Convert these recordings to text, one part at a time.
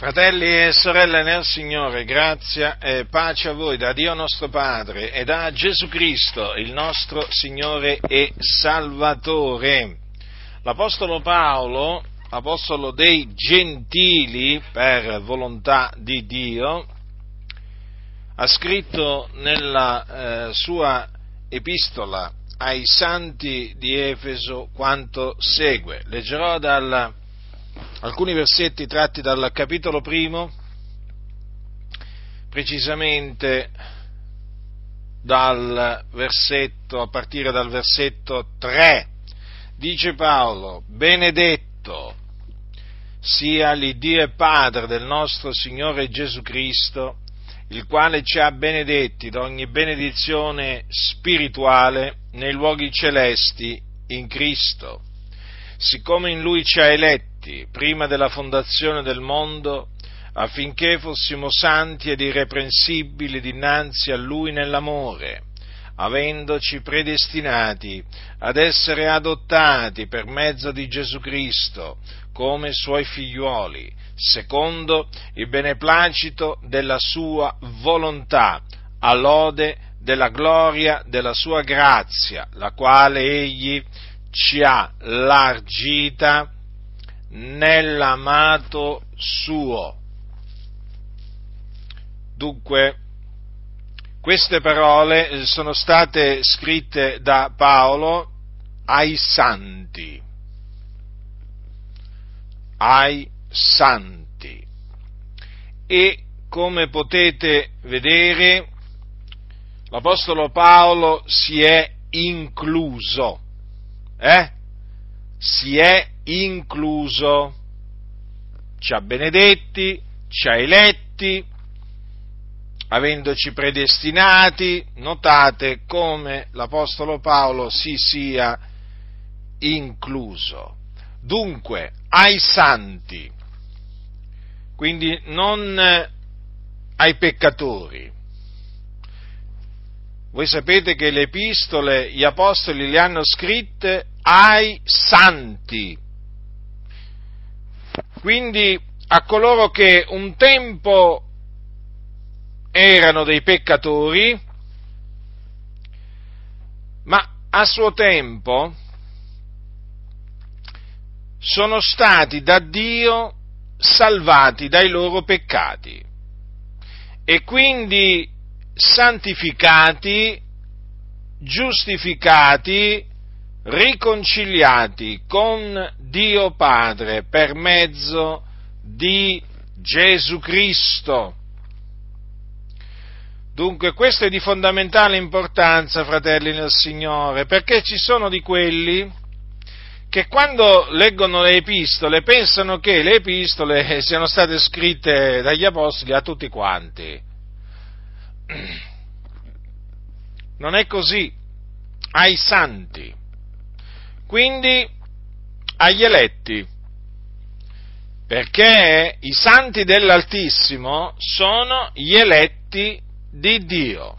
Fratelli e sorelle nel Signore, grazia e pace a voi da Dio nostro Padre e da Gesù Cristo, il nostro Signore e Salvatore. L'Apostolo Paolo, Apostolo dei Gentili per volontà di Dio, ha scritto nella eh, sua epistola ai santi di Efeso quanto segue. Leggerò dal alcuni versetti tratti dal capitolo primo, precisamente dal versetto, a partire dal versetto 3. Dice Paolo, benedetto sia l'Iddio e Padre del nostro Signore Gesù Cristo, il quale ci ha benedetti da ogni benedizione spirituale nei luoghi celesti in Cristo, siccome in Lui ci ha eletti eletti prima della fondazione del mondo affinché fossimo santi ed irreprensibili dinanzi a Lui nell'amore, avendoci predestinati ad essere adottati per mezzo di Gesù Cristo come Suoi figliuoli, secondo il beneplacito della Sua volontà, all'ode della gloria della Sua grazia, la quale Egli ci ha largita nell'amato suo. Dunque, queste parole sono state scritte da Paolo ai santi, ai santi. E come potete vedere, l'Apostolo Paolo si è incluso, eh? Si è incluso. Ci ha benedetti, ci ha eletti, avendoci predestinati, notate come l'Apostolo Paolo si sia incluso. Dunque, ai santi, quindi non ai peccatori. Voi sapete che le epistole gli apostoli le hanno scritte ai santi, quindi a coloro che un tempo erano dei peccatori, ma a suo tempo sono stati da Dio salvati dai loro peccati e quindi santificati, giustificati, riconciliati con Dio Padre per mezzo di Gesù Cristo. Dunque questo è di fondamentale importanza, fratelli nel Signore, perché ci sono di quelli che quando leggono le epistole pensano che le epistole siano state scritte dagli apostoli a tutti quanti. Non è così, ai santi quindi agli eletti, perché i santi dell'Altissimo sono gli eletti di Dio.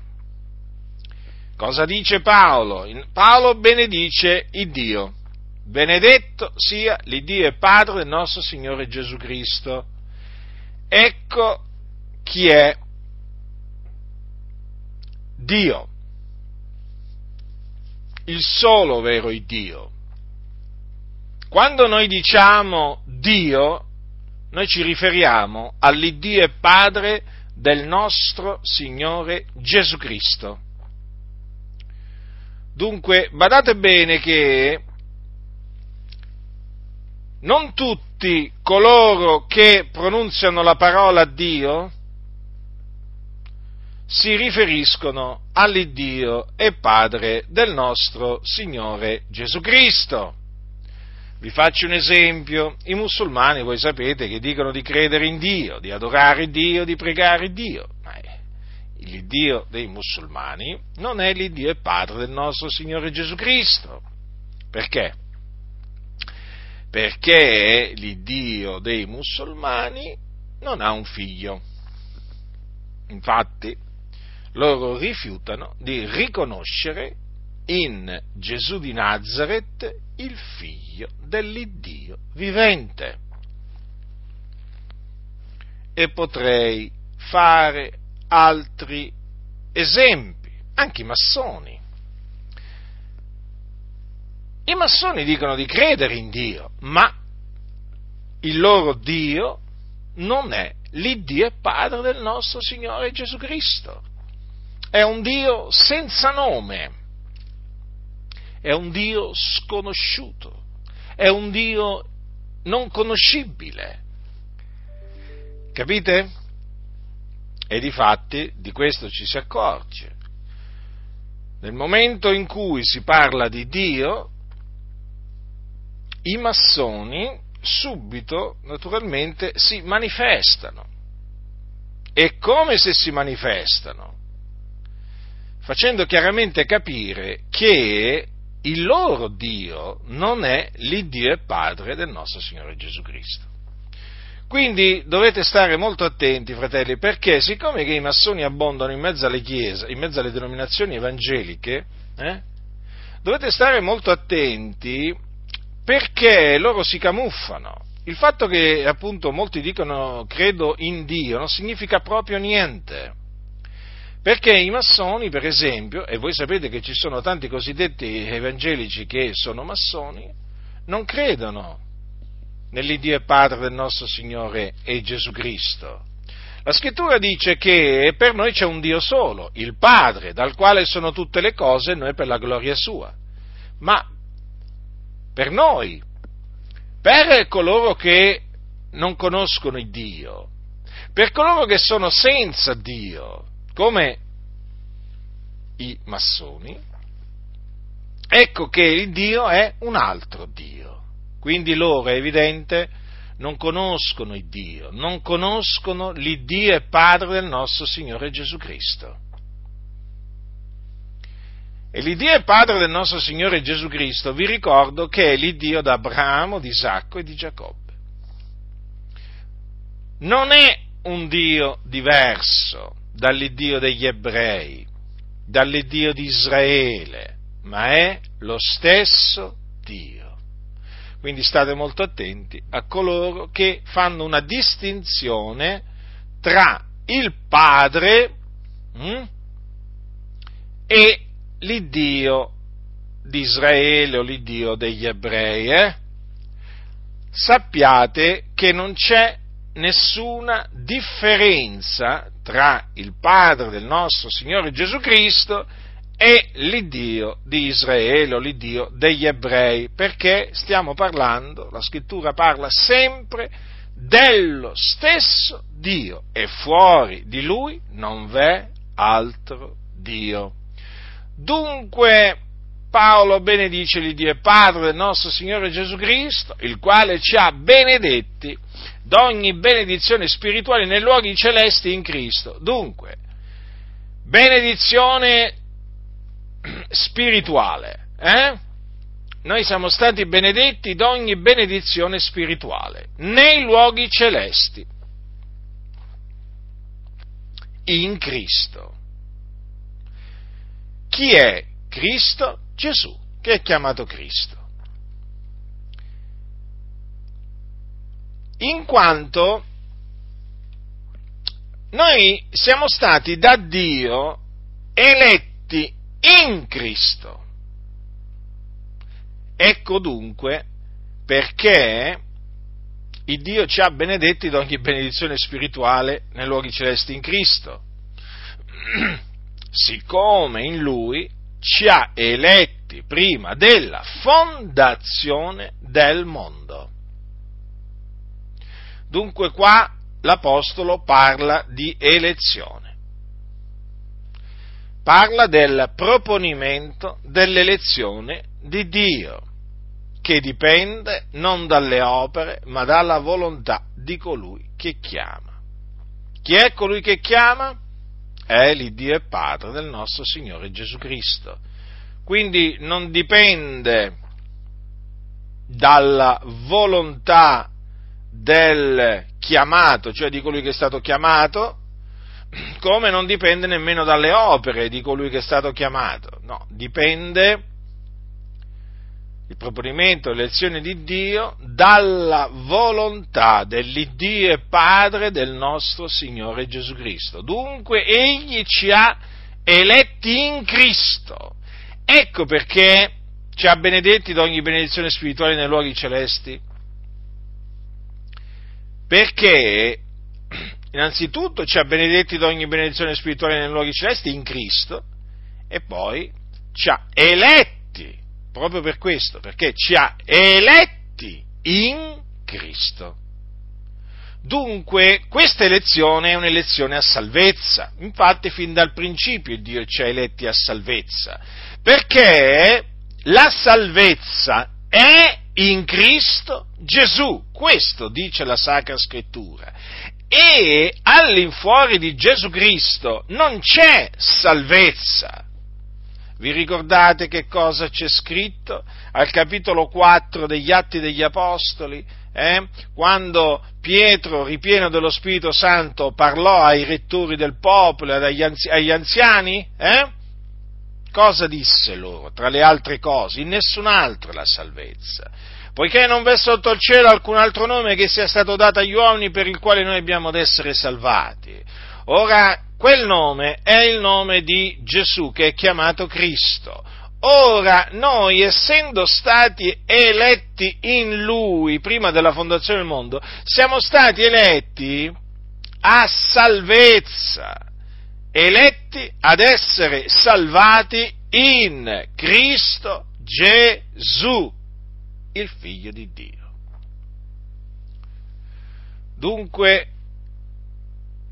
Cosa dice Paolo? Paolo benedice il Dio. Benedetto sia l'Iddio e Padre del nostro Signore Gesù Cristo. Ecco chi è Dio, il solo vero Dio. Quando noi diciamo Dio, noi ci riferiamo all'Iddio e Padre del nostro Signore Gesù Cristo. Dunque, badate bene che non tutti coloro che pronunziano la parola Dio si riferiscono all'Iddio e Padre del nostro Signore Gesù Cristo. Vi faccio un esempio, i musulmani voi sapete che dicono di credere in Dio, di adorare Dio, di pregare Dio, ma il Dio dei musulmani non è l'Iddio e Padre del nostro Signore Gesù Cristo. Perché? Perché l'Iddio dei musulmani non ha un figlio. Infatti, loro rifiutano di riconoscere in Gesù di Nazareth il figlio dell'Iddio vivente. e potrei fare altri esempi, anche i massoni. I massoni dicono di credere in Dio, ma il loro Dio non è l'Iddio e Padre del nostro Signore Gesù Cristo. È un Dio senza nome, è un Dio sconosciuto, è un Dio non conoscibile. Capite? E di fatti di questo ci si accorge. Nel momento in cui si parla di Dio, i massoni subito, naturalmente, si manifestano. E come se si manifestano? Facendo chiaramente capire che il loro Dio non è l'Iddio e Padre del nostro Signore Gesù Cristo. Quindi dovete stare molto attenti, fratelli, perché siccome che i massoni abbondano in mezzo alle chiese, in mezzo alle denominazioni evangeliche, eh, dovete stare molto attenti perché loro si camuffano. Il fatto che appunto molti dicono credo in Dio non significa proprio niente. Perché i massoni, per esempio, e voi sapete che ci sono tanti cosiddetti evangelici che sono massoni, non credono nell'Iddio e Padre del nostro Signore e Gesù Cristo. La scrittura dice che per noi c'è un Dio solo, il Padre, dal quale sono tutte le cose e noi per la gloria sua. Ma per noi, per coloro che non conoscono il Dio, per coloro che sono senza Dio, come i massoni, ecco che il Dio è un altro Dio. Quindi loro, è evidente, non conoscono il Dio, non conoscono l'Iddio e Padre del nostro Signore Gesù Cristo. E l'Iddio e Padre del nostro Signore Gesù Cristo, vi ricordo che è l'Iddio d'Abramo, di Isacco e di Giacobbe. Non è un Dio diverso dall'Iddio degli ebrei, dall'Iddio di Israele, ma è lo stesso Dio. Quindi state molto attenti a coloro che fanno una distinzione tra il Padre hm, e l'Iddio di Israele o l'Iddio degli ebrei. Eh? Sappiate che non c'è nessuna differenza tra il Padre del nostro Signore Gesù Cristo e l'Iddio di Israele o l'Iddio degli ebrei, perché stiamo parlando, la scrittura parla sempre dello stesso Dio e fuori di lui non v'è altro Dio. Dunque Paolo benedice l'Iddio e Padre del nostro Signore Gesù Cristo, il quale ci ha benedetti d'ogni benedizione spirituale nei luoghi celesti in Cristo. Dunque, benedizione spirituale, eh? Noi siamo stati benedetti d'ogni benedizione spirituale nei luoghi celesti in Cristo. Chi è Cristo? Gesù, che è chiamato Cristo. In quanto noi siamo stati da Dio eletti in Cristo. Ecco dunque perché il Dio ci ha benedetti di ogni benedizione spirituale nei luoghi celesti in Cristo, siccome in Lui ci ha eletti prima della fondazione del mondo. Dunque qua l'Apostolo parla di elezione parla del proponimento dell'elezione di Dio, che dipende non dalle opere, ma dalla volontà di colui che chiama. Chi è colui che chiama? È l'Iddio e Padre del nostro Signore Gesù Cristo. Quindi non dipende dalla volontà del chiamato, cioè di colui che è stato chiamato, come non dipende nemmeno dalle opere di colui che è stato chiamato, no, dipende il proponimento dell'elezione di Dio dalla volontà dell'Iddio e Padre del nostro Signore Gesù Cristo. Dunque Egli ci ha eletti in Cristo. Ecco perché ci ha benedetti da ogni benedizione spirituale nei luoghi celesti. Perché innanzitutto ci ha benedetti da ogni benedizione spirituale nei luoghi celesti in Cristo e poi ci ha eletti proprio per questo, perché ci ha eletti in Cristo. Dunque, questa elezione è un'elezione a salvezza. Infatti, fin dal principio Dio ci ha eletti a salvezza. Perché la salvezza è in Cristo Gesù. Questo dice la Sacra Scrittura. E all'infuori di Gesù Cristo non c'è salvezza. Vi ricordate che cosa c'è scritto al capitolo 4 degli Atti degli Apostoli? Eh? Quando Pietro, ripieno dello Spirito Santo, parlò ai rettori del popolo e agli anziani? Eh? Cosa disse loro? Tra le altre cose, in nessun altro è la salvezza. Poiché non v'è sotto il cielo alcun altro nome che sia stato dato agli uomini per il quale noi abbiamo ad essere salvati. Ora, quel nome è il nome di Gesù che è chiamato Cristo. Ora, noi essendo stati eletti in Lui prima della fondazione del mondo, siamo stati eletti a salvezza, eletti ad essere salvati in Cristo Gesù, il Figlio di Dio. Dunque,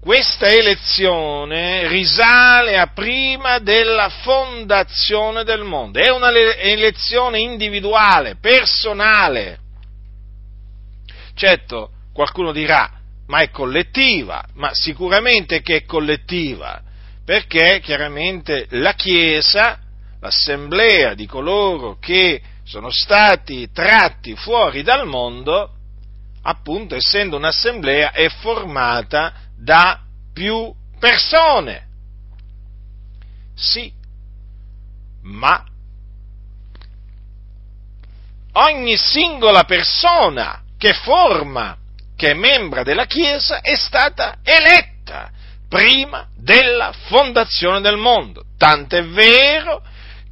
questa elezione risale a prima della fondazione del mondo, è una elezione individuale, personale. Certo, qualcuno dirà, ma è collettiva, ma sicuramente che è collettiva, perché chiaramente la Chiesa, l'assemblea di coloro che sono stati tratti fuori dal mondo, appunto essendo un'assemblea, è formata da più persone. Sì, ma ogni singola persona che forma, che è membra della Chiesa, è stata eletta prima della fondazione del mondo. Tant'è vero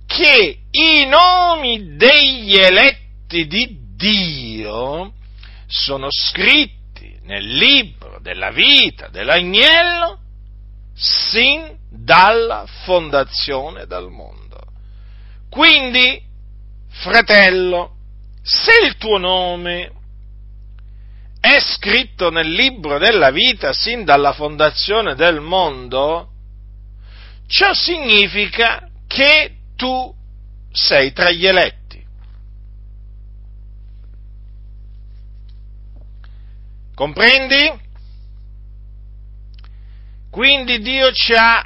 che i nomi degli eletti di Dio sono scritti nel libro della vita dell'agnello sin dalla fondazione del mondo. Quindi, fratello, se il tuo nome è scritto nel libro della vita sin dalla fondazione del mondo, ciò significa che tu sei tra gli eletti. Comprendi? Quindi Dio ci ha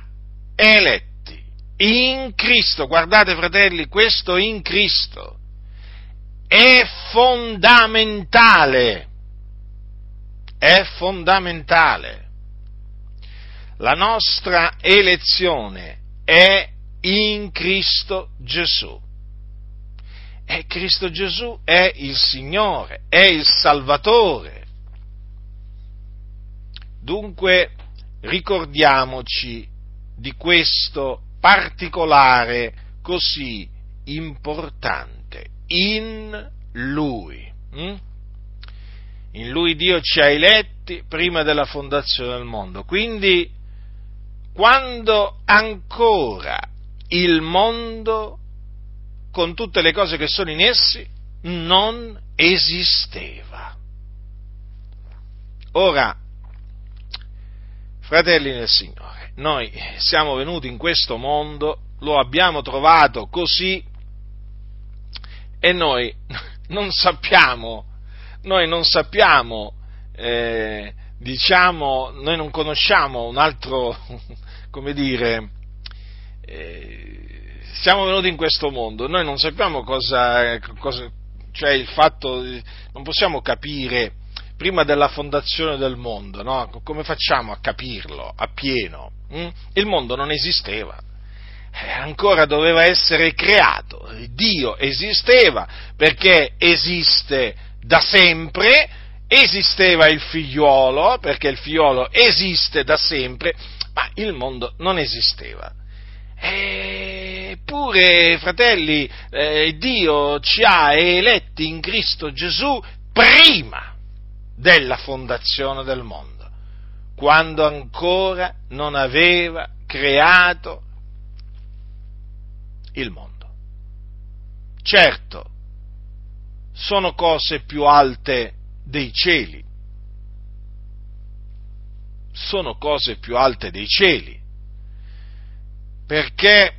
eletti in Cristo. Guardate fratelli, questo in Cristo è fondamentale. È fondamentale. La nostra elezione è in Cristo Gesù. E Cristo Gesù è il Signore, è il Salvatore Dunque ricordiamoci di questo particolare così importante, in Lui. Hm? In Lui Dio ci ha eletti prima della fondazione del mondo. Quindi, quando ancora il mondo, con tutte le cose che sono in essi, non esisteva. Ora, Fratelli nel Signore, noi siamo venuti in questo mondo, lo abbiamo trovato così e noi non sappiamo, noi non sappiamo, eh, diciamo, noi non conosciamo un altro, come dire, eh, siamo venuti in questo mondo, noi non sappiamo cosa, cosa cioè il fatto, non possiamo capire prima della fondazione del mondo, no? come facciamo a capirlo appieno? Hm? Il mondo non esisteva. eh, ancora doveva essere creato. Dio esisteva perché esiste da sempre, esisteva il figliuolo perché il figliuolo esiste da sempre, ma il mondo non esisteva. Eppure, fratelli, eh, Dio ci ha eletti in Cristo Gesù prima della fondazione del mondo, quando ancora non aveva creato il mondo. Certo, sono cose più alte dei cieli, sono cose più alte dei cieli, perché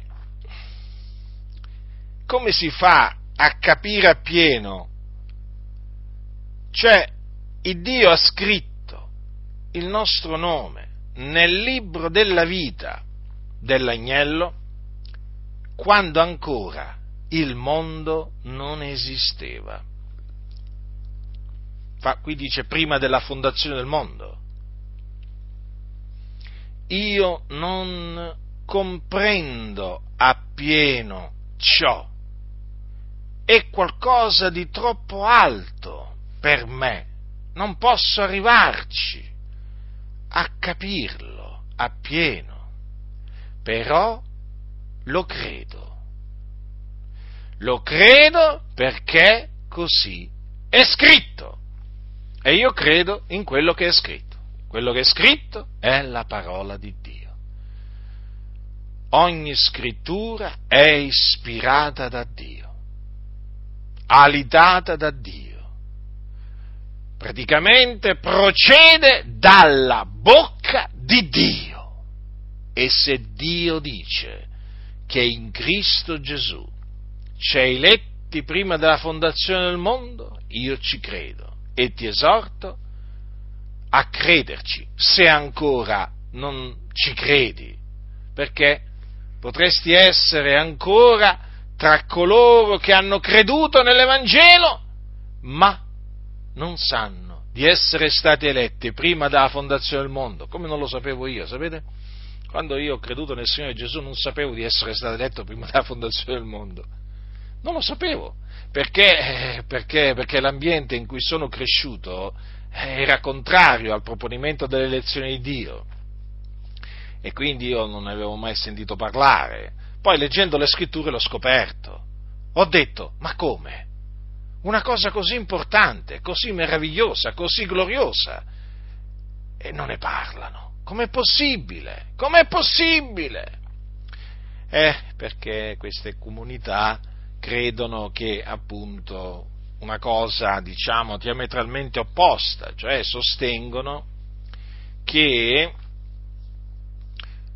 come si fa a capire appieno? Cioè, il Dio ha scritto il nostro nome nel libro della vita dell'agnello quando ancora il mondo non esisteva. Qui dice prima della fondazione del mondo. Io non comprendo appieno ciò. È qualcosa di troppo alto per me. Non posso arrivarci a capirlo appieno. Però lo credo. Lo credo perché così è scritto. E io credo in quello che è scritto. Quello che è scritto è la parola di Dio ogni scrittura è ispirata da Dio, alitata da Dio. Praticamente procede dalla bocca di Dio. E se Dio dice che in Cristo Gesù c'è eletti prima della fondazione del mondo, io ci credo e ti esorto a crederci, se ancora non ci credi, perché potresti essere ancora tra coloro che hanno creduto nell'Evangelo, ma non sanno di essere stati eletti prima della fondazione del mondo, come non lo sapevo io, sapete? Quando io ho creduto nel Signore Gesù non sapevo di essere stato eletto prima della fondazione del mondo, non lo sapevo, perché, perché, perché l'ambiente in cui sono cresciuto era contrario al proponimento dell'elezione di Dio e quindi io non ne avevo mai sentito parlare. Poi leggendo le scritture l'ho scoperto. Ho detto, ma come? Una cosa così importante, così meravigliosa, così gloriosa. E non ne parlano. Com'è possibile? Com'è possibile? Eh, perché queste comunità credono che appunto una cosa, diciamo, diametralmente opposta, cioè sostengono che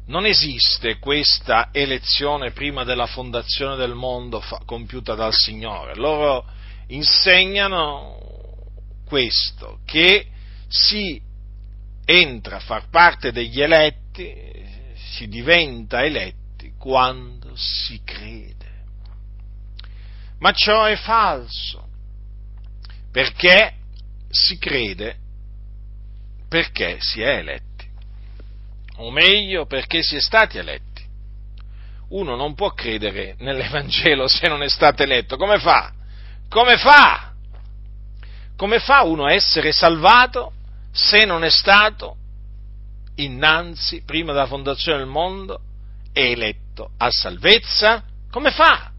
non esiste questa elezione prima della fondazione del mondo fa, compiuta dal Signore. Loro insegnano questo, che si entra a far parte degli eletti, si diventa eletti quando si crede. Ma ciò è falso, perché si crede perché si è eletti o meglio perché si è stati eletti. Uno non può credere nell'Evangelo se non è stato eletto, come fa? Come fa? Come fa uno a essere salvato se non è stato innanzi, prima della fondazione del mondo, eletto a salvezza? Come fa?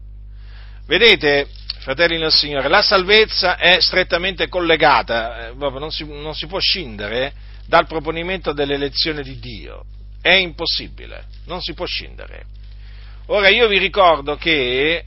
Vedete, fratelli del Signore, la salvezza è strettamente collegata, eh, non, si, non si può scindere dal proponimento dell'elezione di Dio. È impossibile, non si può scindere. Ora io vi ricordo che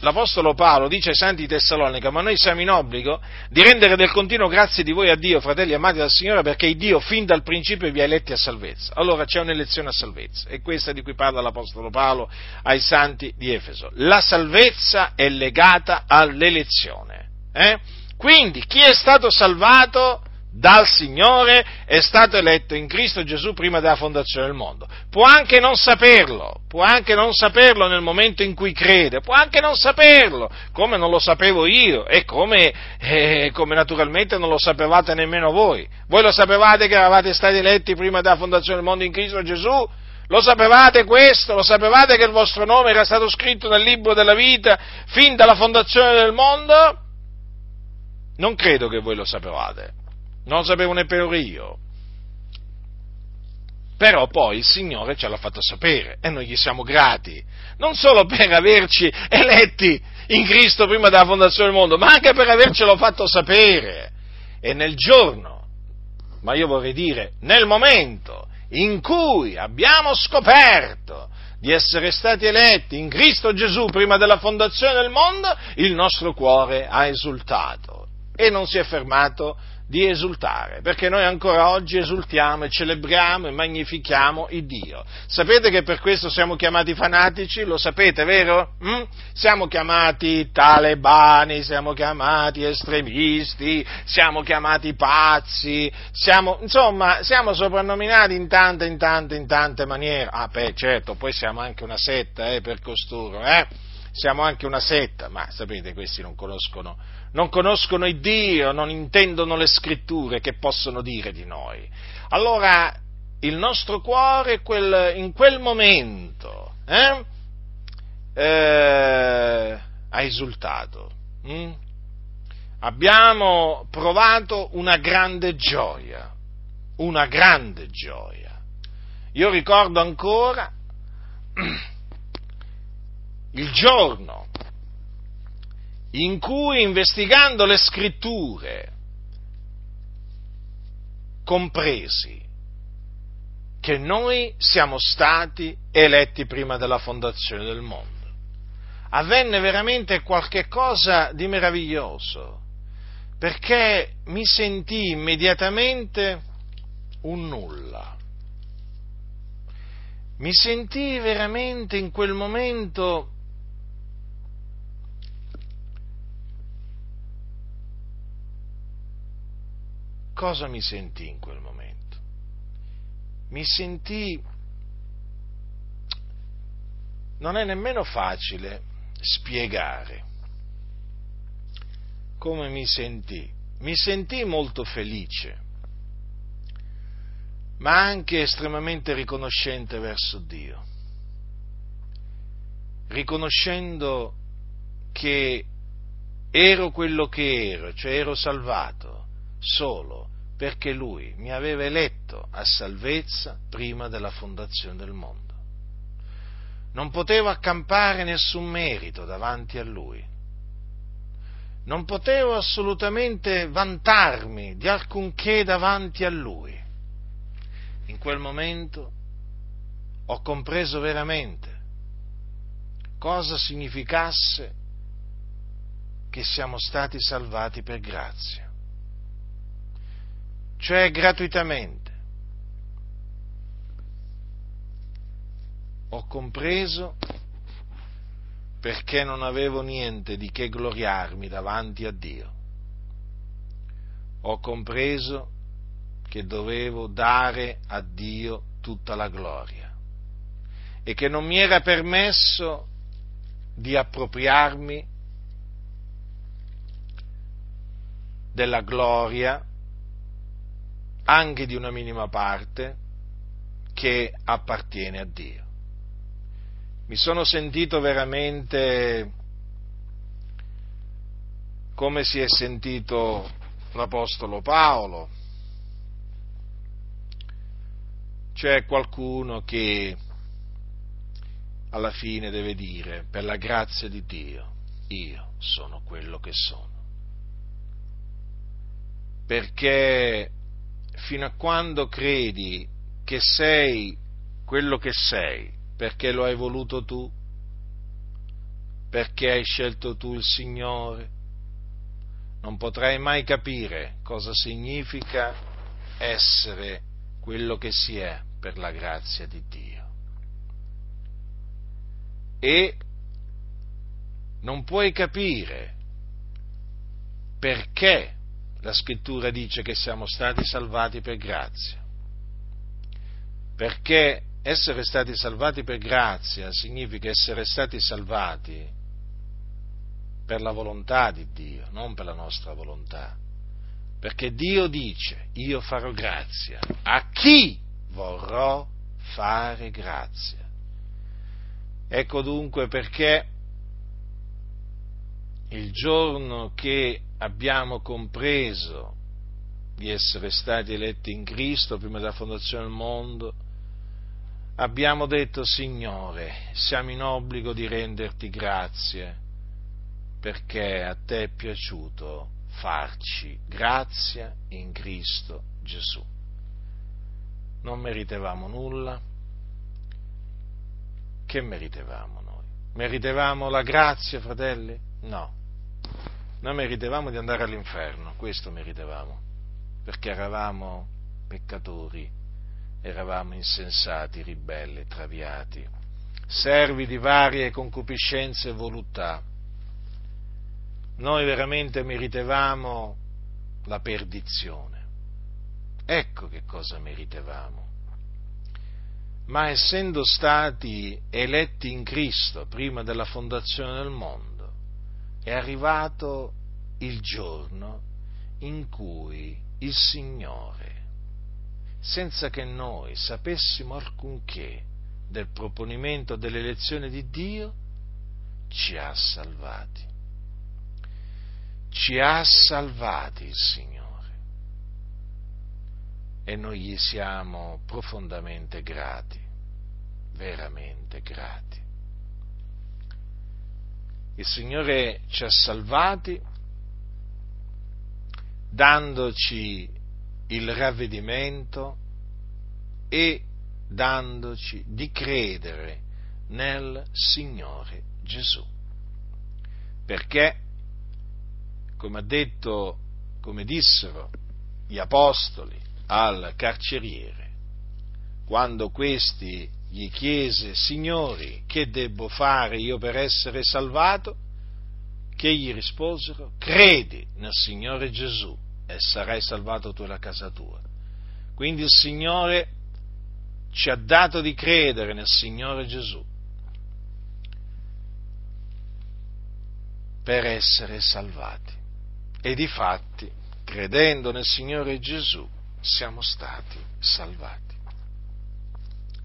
l'Apostolo Paolo dice ai Santi di Tessalonica, ma noi siamo in obbligo di rendere del continuo grazie di voi a Dio, fratelli amati dal Signore, perché Dio fin dal principio vi ha eletti a salvezza. Allora c'è un'elezione a salvezza, è questa di cui parla l'Apostolo Paolo ai Santi di Efeso. La salvezza è legata all'elezione. Eh? Quindi chi è stato salvato dal Signore è stato eletto in Cristo Gesù prima della fondazione del mondo. Può anche non saperlo, può anche non saperlo nel momento in cui crede, può anche non saperlo, come non lo sapevo io e come, eh, come naturalmente non lo sapevate nemmeno voi. Voi lo sapevate che eravate stati eletti prima della fondazione del mondo in Cristo Gesù? Lo sapevate questo? Lo sapevate che il vostro nome era stato scritto nel libro della vita fin dalla fondazione del mondo? Non credo che voi lo sapevate. Non lo sapevo neppure io. Però poi il Signore ce l'ha fatto sapere e noi gli siamo grati, non solo per averci eletti in Cristo prima della fondazione del mondo, ma anche per avercelo fatto sapere. E nel giorno, ma io vorrei dire nel momento in cui abbiamo scoperto di essere stati eletti in Cristo Gesù prima della fondazione del mondo, il nostro cuore ha esultato e non si è fermato di esultare, perché noi ancora oggi esultiamo e celebriamo e magnifichiamo il Dio. Sapete che per questo siamo chiamati fanatici? Lo sapete, vero? Mm? Siamo chiamati talebani, siamo chiamati estremisti, siamo chiamati pazzi, siamo, insomma, siamo soprannominati in tante, in tante, in tante maniere. Ah, beh, certo, poi siamo anche una setta, eh, per costoro, eh? Siamo anche una setta, ma sapete, questi non conoscono non conoscono il Dio, non intendono le scritture che possono dire di noi. Allora il nostro cuore quel, in quel momento eh, eh, ha esultato. Hm? Abbiamo provato una grande gioia, una grande gioia. Io ricordo ancora il giorno in cui investigando le scritture compresi che noi siamo stati eletti prima della fondazione del mondo. Avvenne veramente qualche cosa di meraviglioso, perché mi sentii immediatamente un nulla. Mi sentii veramente in quel momento cosa mi sentì in quel momento? Mi sentì, non è nemmeno facile spiegare come mi sentì. Mi sentì molto felice, ma anche estremamente riconoscente verso Dio, riconoscendo che ero quello che ero, cioè ero salvato solo perché lui mi aveva eletto a salvezza prima della fondazione del mondo. Non potevo accampare nessun merito davanti a lui. Non potevo assolutamente vantarmi di alcunché davanti a lui. In quel momento ho compreso veramente cosa significasse che siamo stati salvati per grazia cioè gratuitamente. Ho compreso perché non avevo niente di che gloriarmi davanti a Dio. Ho compreso che dovevo dare a Dio tutta la gloria e che non mi era permesso di appropriarmi della gloria anche di una minima parte che appartiene a Dio. Mi sono sentito veramente come si è sentito l'Apostolo Paolo, c'è qualcuno che alla fine deve dire, per la grazia di Dio, io sono quello che sono. Perché fino a quando credi che sei quello che sei, perché lo hai voluto tu, perché hai scelto tu il Signore, non potrai mai capire cosa significa essere quello che si è per la grazia di Dio. E non puoi capire perché la scrittura dice che siamo stati salvati per grazia. Perché essere stati salvati per grazia significa essere stati salvati per la volontà di Dio, non per la nostra volontà. Perché Dio dice, io farò grazia a chi vorrò fare grazia. Ecco dunque perché il giorno che abbiamo compreso di essere stati eletti in Cristo prima della fondazione del mondo, abbiamo detto Signore, siamo in obbligo di renderti grazie perché a te è piaciuto farci grazia in Cristo Gesù. Non meritevamo nulla. Che meritevamo noi? Meritevamo la grazia, fratelli? No. Noi meritevamo di andare all'inferno, questo meritevamo, perché eravamo peccatori, eravamo insensati, ribelli, traviati, servi di varie concupiscenze e voluttà noi veramente meritevamo la perdizione. Ecco che cosa meritevamo. Ma essendo stati eletti in Cristo prima della fondazione del mondo, è arrivato il giorno in cui il Signore, senza che noi sapessimo alcunché del proponimento dell'elezione di Dio, ci ha salvati ci ha salvati il Signore e noi gli siamo profondamente grati, veramente grati. Il Signore ci ha salvati dandoci il ravvedimento e dandoci di credere nel Signore Gesù. Perché come ha detto, come dissero gli apostoli al carceriere, quando questi gli chiese, Signori, che debbo fare io per essere salvato? Che gli risposero, credi nel Signore Gesù e sarai salvato tu e la casa tua. Quindi il Signore ci ha dato di credere nel Signore Gesù per essere salvati. E di fatti, credendo nel Signore Gesù, siamo stati salvati.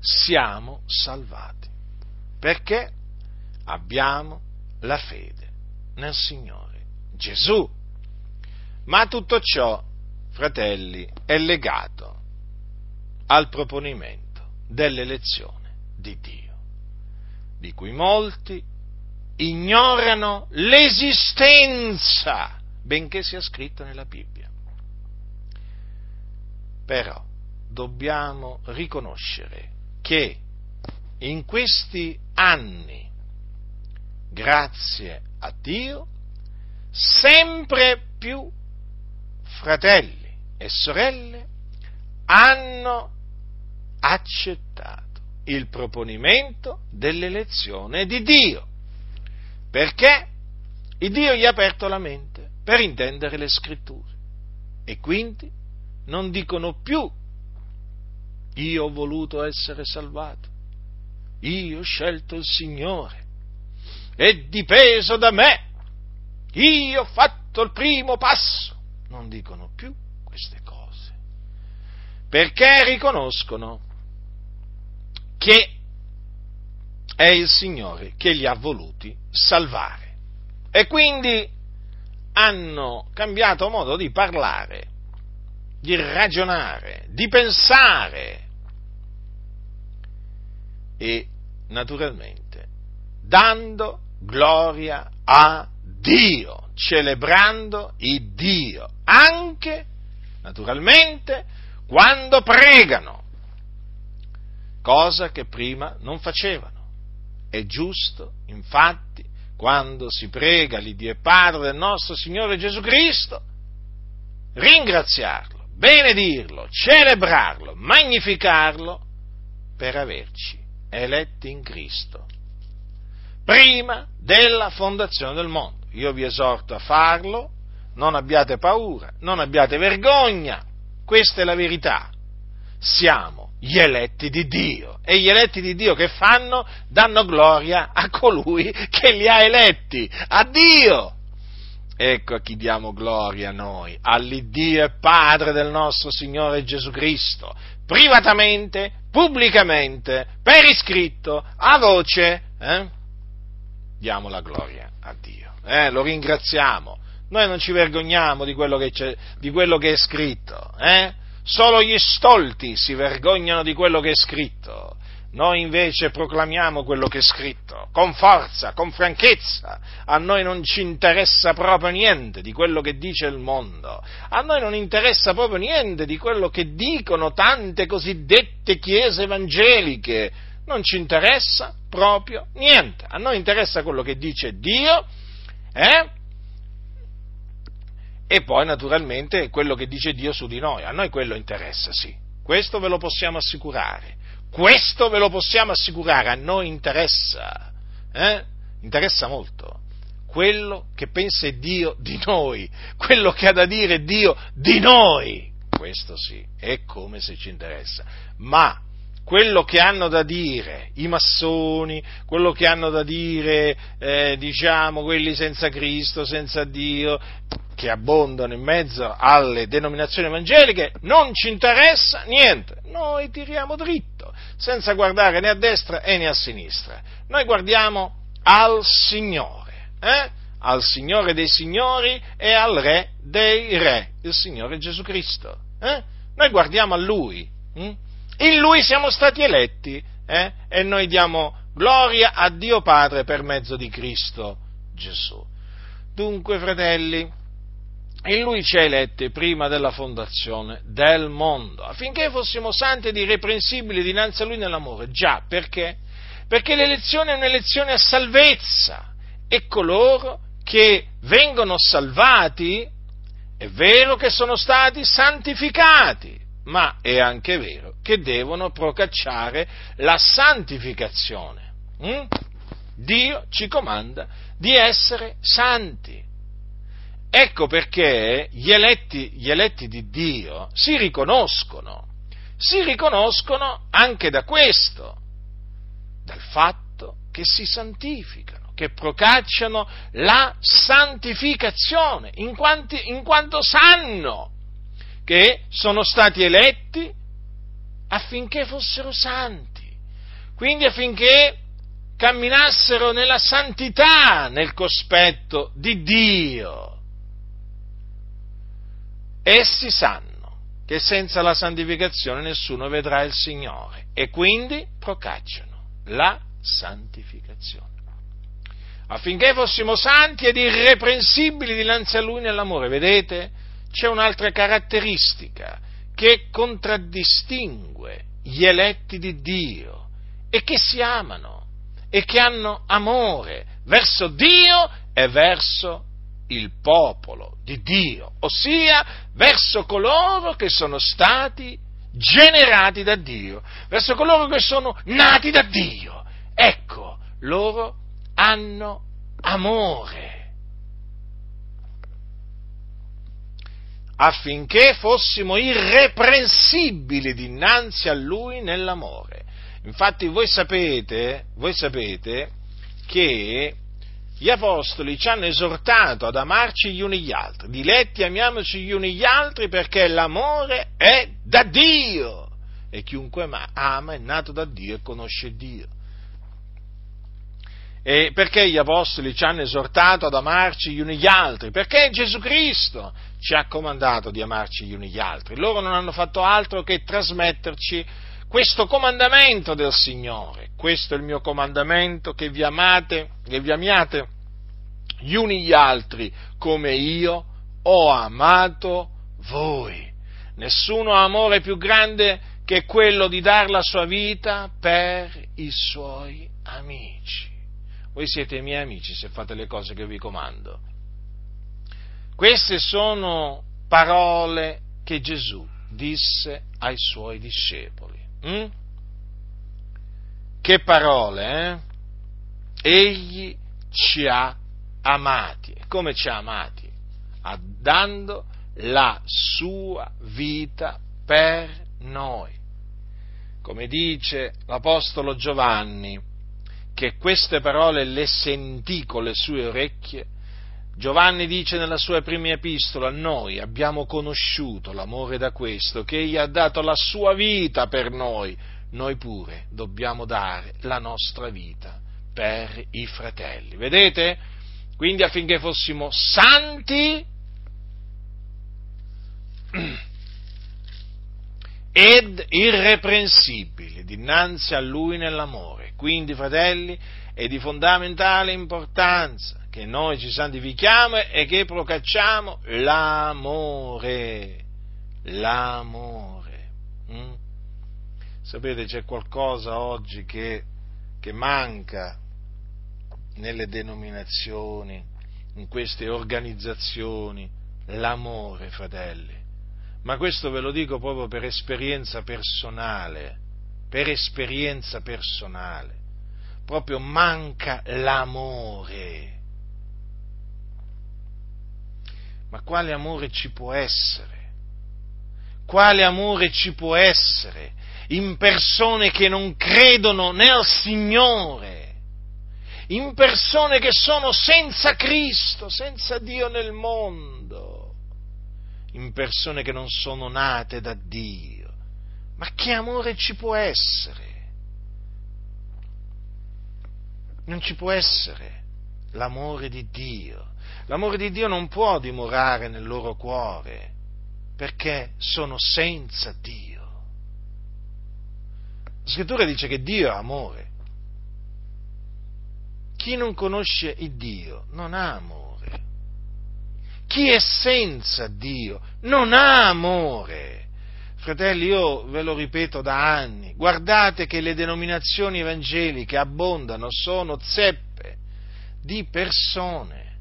Siamo salvati perché abbiamo la fede nel Signore Gesù. Ma tutto ciò, fratelli, è legato al proponimento dell'elezione di Dio, di cui molti ignorano l'esistenza benché sia scritto nella Bibbia. Però dobbiamo riconoscere che in questi anni, grazie a Dio, sempre più fratelli e sorelle hanno accettato il proponimento dell'elezione di Dio. Perché? Il Dio gli ha aperto la mente per intendere le scritture. E quindi non dicono più io ho voluto essere salvato, io ho scelto il Signore, è dipeso da me, io ho fatto il primo passo. Non dicono più queste cose, perché riconoscono che è il Signore che li ha voluti salvare. E quindi hanno cambiato modo di parlare, di ragionare, di pensare e naturalmente dando gloria a Dio, celebrando il Dio, anche naturalmente quando pregano, cosa che prima non facevano. È giusto, infatti, quando si prega l'Iddio e Padre del nostro Signore Gesù Cristo, ringraziarlo, benedirlo, celebrarlo, magnificarlo per averci eletti in Cristo prima della fondazione del mondo. Io vi esorto a farlo, non abbiate paura, non abbiate vergogna, questa è la verità. Siamo gli eletti di Dio. E gli eletti di Dio che fanno? Danno gloria a colui che li ha eletti, a Dio. Ecco a chi diamo gloria noi, all'Iddio e Padre del nostro Signore Gesù Cristo, privatamente, pubblicamente, per iscritto, a voce, eh? diamo la gloria a Dio, eh? lo ringraziamo. Noi non ci vergogniamo di quello che, di quello che è scritto, eh? solo gli stolti si vergognano di quello che è scritto. Noi invece proclamiamo quello che è scritto, con forza, con franchezza. A noi non ci interessa proprio niente di quello che dice il mondo. A noi non interessa proprio niente di quello che dicono tante cosiddette chiese evangeliche. Non ci interessa proprio niente. A noi interessa quello che dice Dio, eh? E poi naturalmente quello che dice Dio su di noi. A noi quello interessa, sì. Questo ve lo possiamo assicurare questo ve lo possiamo assicurare, a noi interessa, eh? interessa molto quello che pensa Dio di noi, quello che ha da dire Dio di noi. Questo sì, è come se ci interessa. Ma quello che hanno da dire i massoni, quello che hanno da dire, eh, diciamo, quelli senza Cristo, senza Dio, che abbondano in mezzo alle denominazioni evangeliche, non ci interessa niente. Noi tiriamo dritto, senza guardare né a destra né a sinistra. Noi guardiamo al Signore, eh? al Signore dei Signori e al Re dei Re, il Signore Gesù Cristo. Eh? Noi guardiamo a Lui. Hm? In Lui siamo stati eletti eh? e noi diamo gloria a Dio Padre per mezzo di Cristo Gesù. Dunque, fratelli, in Lui ci ha eletti prima della fondazione del mondo, affinché fossimo santi ed irreprensibili dinanzi a Lui nell'amore. Già, perché? Perché l'elezione è un'elezione a salvezza e coloro che vengono salvati è vero che sono stati santificati, ma è anche vero che devono procacciare la santificazione. Mm? Dio ci comanda di essere santi. Ecco perché gli eletti, gli eletti di Dio si riconoscono, si riconoscono anche da questo, dal fatto che si santificano, che procacciano la santificazione, in, quanti, in quanto sanno che sono stati eletti affinché fossero santi, quindi affinché camminassero nella santità, nel cospetto di Dio. Essi sanno che senza la santificazione nessuno vedrà il Signore e quindi procacciano la santificazione. Affinché fossimo santi ed irreprensibili dinanzi a Lui nell'amore, vedete? c'è un'altra caratteristica che contraddistingue gli eletti di Dio e che si amano e che hanno amore verso Dio e verso il popolo di Dio, ossia verso coloro che sono stati generati da Dio, verso coloro che sono nati da Dio. Ecco, loro hanno amore affinché fossimo irreprensibili dinanzi a Lui nell'amore. Infatti voi sapete, voi sapete che gli apostoli ci hanno esortato ad amarci gli uni gli altri, diletti amiamoci gli uni gli altri perché l'amore è da Dio e chiunque ama è nato da Dio e conosce Dio. E perché gli apostoli ci hanno esortato ad amarci gli uni gli altri? Perché Gesù Cristo ci ha comandato di amarci gli uni gli altri. Loro non hanno fatto altro che trasmetterci questo comandamento del Signore. Questo è il mio comandamento, che vi amate, che vi amiate gli uni gli altri come io ho amato voi. Nessuno ha amore più grande che quello di dar la sua vita per i suoi amici. Voi siete i miei amici se fate le cose che vi comando. Queste sono parole che Gesù disse ai suoi discepoli. Mm? Che parole, eh? Egli ci ha amati. Come ci ha amati? Dando la sua vita per noi. Come dice l'Apostolo Giovanni, che queste parole le sentì con le sue orecchie Giovanni dice nella sua prima epistola, noi abbiamo conosciuto l'amore da questo, che egli ha dato la sua vita per noi, noi pure dobbiamo dare la nostra vita per i fratelli. Vedete? Quindi affinché fossimo santi ed irreprensibili dinanzi a Lui nell'amore. Quindi, fratelli, è di fondamentale importanza che noi ci santifichiamo e che procacciamo l'amore. L'amore. Mm? Sapete, c'è qualcosa oggi che, che manca nelle denominazioni, in queste organizzazioni, l'amore, fratelli. Ma questo ve lo dico proprio per esperienza personale, per esperienza personale. Proprio manca l'amore. Ma quale amore ci può essere? Quale amore ci può essere in persone che non credono nel Signore? In persone che sono senza Cristo, senza Dio nel mondo, in persone che non sono nate da Dio. Ma che amore ci può essere? Non ci può essere l'amore di Dio. L'amore di Dio non può dimorare nel loro cuore perché sono senza Dio. La scrittura dice che Dio è amore chi non conosce il Dio non ha amore. Chi è senza Dio non ha amore. Fratelli, io ve lo ripeto da anni, guardate che le denominazioni evangeliche abbondano, sono zeppe di persone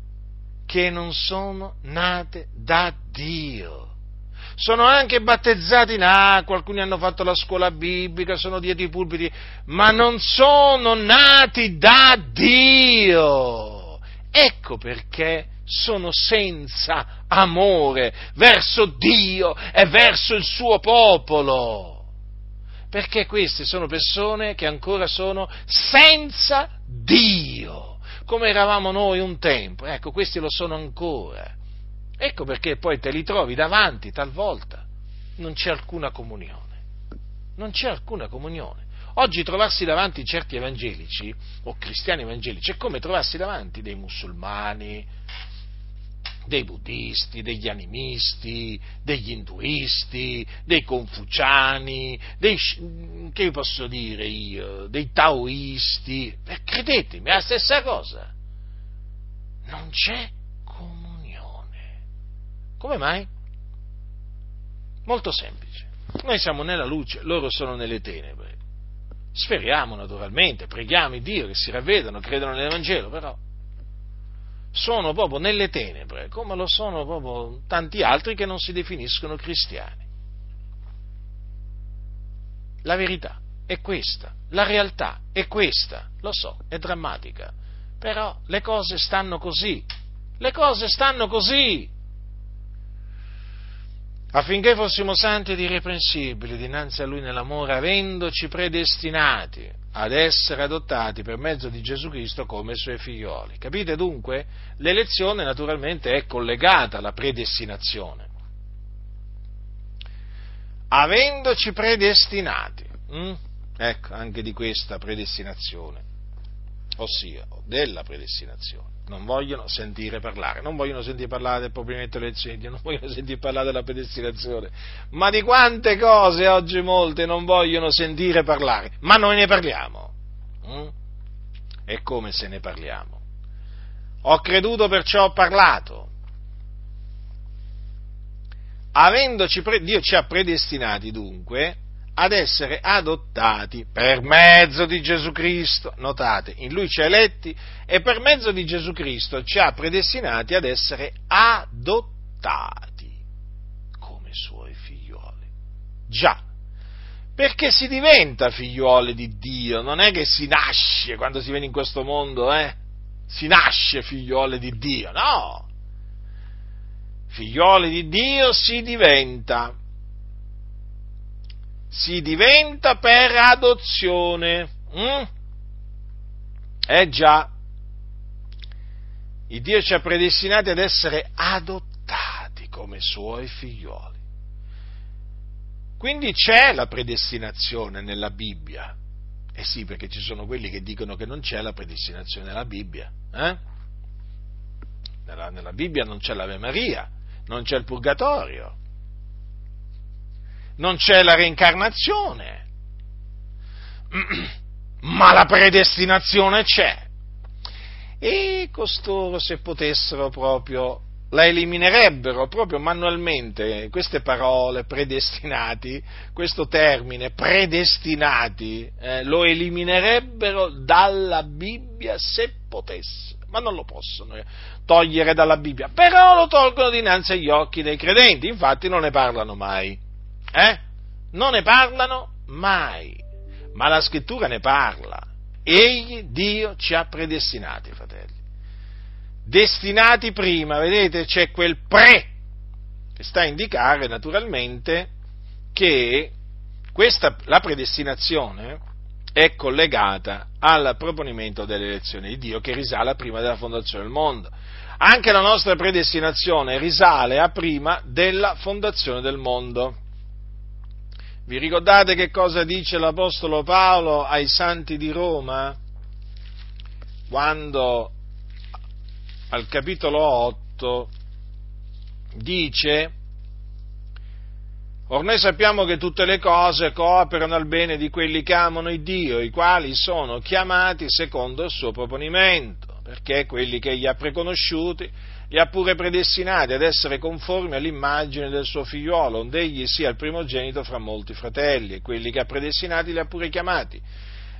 che non sono nate da Dio sono anche battezzati in acqua, alcuni hanno fatto la scuola biblica, sono dietro i pulpiti, ma non sono nati da Dio. Ecco perché sono senza amore verso Dio e verso il suo popolo. Perché queste sono persone che ancora sono senza Dio, come eravamo noi un tempo. Ecco, questi lo sono ancora. Ecco perché poi te li trovi davanti talvolta, non c'è alcuna comunione, non c'è alcuna comunione. Oggi trovarsi davanti certi evangelici o cristiani evangelici è come trovarsi davanti dei musulmani, dei buddisti, degli animisti, degli induisti, dei confuciani, dei, che posso dire io, dei taoisti. Eh, credetemi, è la stessa cosa. Non c'è come mai? Molto semplice. Noi siamo nella luce, loro sono nelle tenebre. Speriamo naturalmente, preghiamo Dio che si ravvedano, credono nell'Evangelo, però sono proprio nelle tenebre, come lo sono proprio tanti altri che non si definiscono cristiani. La verità è questa, la realtà è questa, lo so, è drammatica, però le cose stanno così, le cose stanno così affinché fossimo santi ed irreprensibili dinanzi a Lui nell'amore, avendoci predestinati ad essere adottati per mezzo di Gesù Cristo come Suoi figlioli. Capite dunque? L'elezione naturalmente è collegata alla predestinazione. Avendoci predestinati, hm? ecco anche di questa predestinazione, ossia della predestinazione non vogliono sentire parlare, non vogliono sentire parlare del propriamente elezione, non vogliono sentire parlare della predestinazione, ma di quante cose oggi molte non vogliono sentire parlare, ma noi ne parliamo. Mm? E come se ne parliamo? Ho creduto perciò ho parlato. Pre- Dio ci ha predestinati dunque ad essere adottati per mezzo di Gesù Cristo. Notate, in Lui ci ha eletti e per mezzo di Gesù Cristo ci ha predestinati ad essere adottati come Suoi figlioli. Già, perché si diventa figlioli di Dio, non è che si nasce quando si viene in questo mondo, eh? Si nasce figlioli di Dio, no! Figlioli di Dio si diventa si diventa per adozione. Mm? Eh già, Il Dio ci ha predestinati ad essere adottati come suoi figlioli. Quindi c'è la predestinazione nella Bibbia. Eh sì, perché ci sono quelli che dicono che non c'è la predestinazione nella Bibbia. Eh? Nella, nella Bibbia non c'è l'Ave Maria, non c'è il purgatorio, non c'è la reincarnazione, ma la predestinazione c'è. E costoro, se potessero proprio, la eliminerebbero proprio manualmente. Queste parole, predestinati, questo termine, predestinati, eh, lo eliminerebbero dalla Bibbia se potessero, ma non lo possono eh, togliere dalla Bibbia, però lo tolgono dinanzi agli occhi dei credenti, infatti non ne parlano mai, eh? Non ne parlano mai, ma la scrittura ne parla. Egli, Dio, ci ha predestinati, fratelli. Destinati prima, vedete, c'è quel pre, che sta a indicare naturalmente che questa, la predestinazione è collegata al proponimento delle elezioni di Dio che risale a prima della fondazione del mondo. Anche la nostra predestinazione risale a prima della fondazione del mondo. Vi ricordate che cosa dice l'Apostolo Paolo ai santi di Roma? Quando al capitolo 8 dice, ormai sappiamo che tutte le cose cooperano al bene di quelli che amano il Dio, i quali sono chiamati secondo il suo proponimento, perché quelli che gli ha preconosciuti li ha pure predestinati ad essere conformi all'immagine del suo figliuolo, onde egli sia il primogenito fra molti fratelli, e quelli che ha predestinati li ha pure chiamati,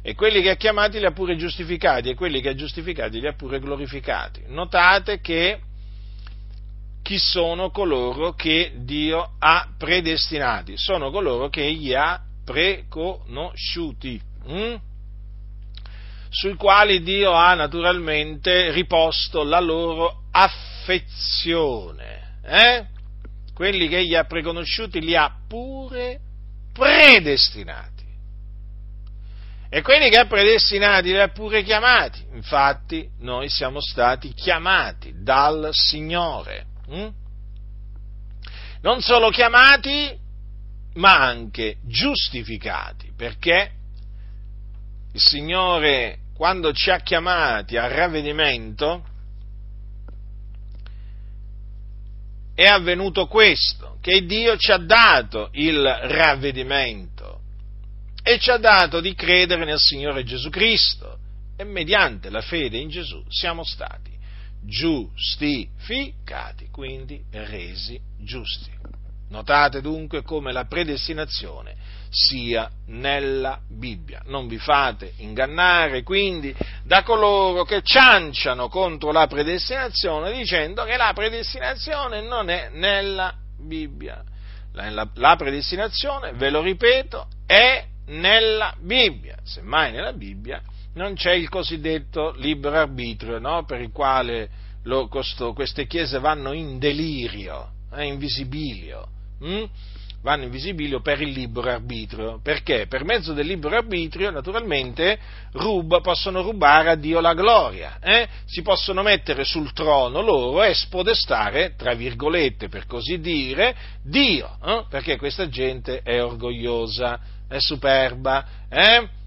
e quelli che ha chiamati li ha pure giustificati, e quelli che ha giustificati li ha pure glorificati. Notate che chi sono coloro che Dio ha predestinati? Sono coloro che egli ha preconosciuti. Hm? sui quali Dio ha naturalmente riposto la loro affezione. Eh? Quelli che egli ha preconosciuti li ha pure predestinati. E quelli che ha predestinati li ha pure chiamati. Infatti noi siamo stati chiamati dal Signore. Hm? Non solo chiamati, ma anche giustificati, perché il Signore quando ci ha chiamati al ravvedimento, è avvenuto questo, che Dio ci ha dato il ravvedimento e ci ha dato di credere nel Signore Gesù Cristo e mediante la fede in Gesù siamo stati giustificati, quindi resi giusti. Notate dunque come la predestinazione sia nella Bibbia. Non vi fate ingannare quindi da coloro che cianciano contro la predestinazione dicendo che la predestinazione non è nella Bibbia. La, la, la predestinazione, ve lo ripeto, è nella Bibbia. Semmai nella Bibbia non c'è il cosiddetto libero arbitrio no? per il quale lo, questo, queste chiese vanno in delirio, eh, in visibilio. Hm? vanno in visibilio per il libero arbitrio. Perché? Per mezzo del libero arbitrio, naturalmente, rub, possono rubare a Dio la gloria, eh? si possono mettere sul trono loro e spodestare, tra virgolette, per così dire, Dio, eh? perché questa gente è orgogliosa, è superba, eh?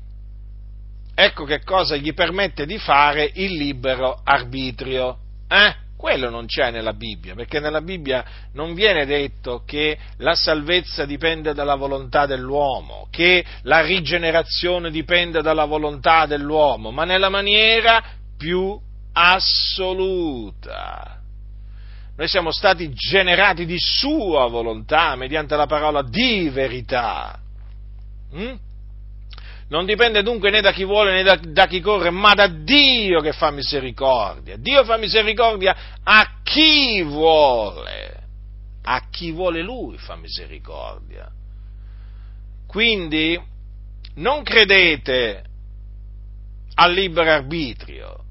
Ecco che cosa gli permette di fare il libero arbitrio. Eh? Quello non c'è nella Bibbia, perché nella Bibbia non viene detto che la salvezza dipende dalla volontà dell'uomo, che la rigenerazione dipende dalla volontà dell'uomo, ma nella maniera più assoluta. Noi siamo stati generati di sua volontà mediante la parola di verità. Mm? Non dipende dunque né da chi vuole né da, da, chi corre, ma da Dio che fa misericordia. Dio fa misericordia a chi vuole. A chi vuole Lui fa misericordia. Quindi non credete al libero arbitrio,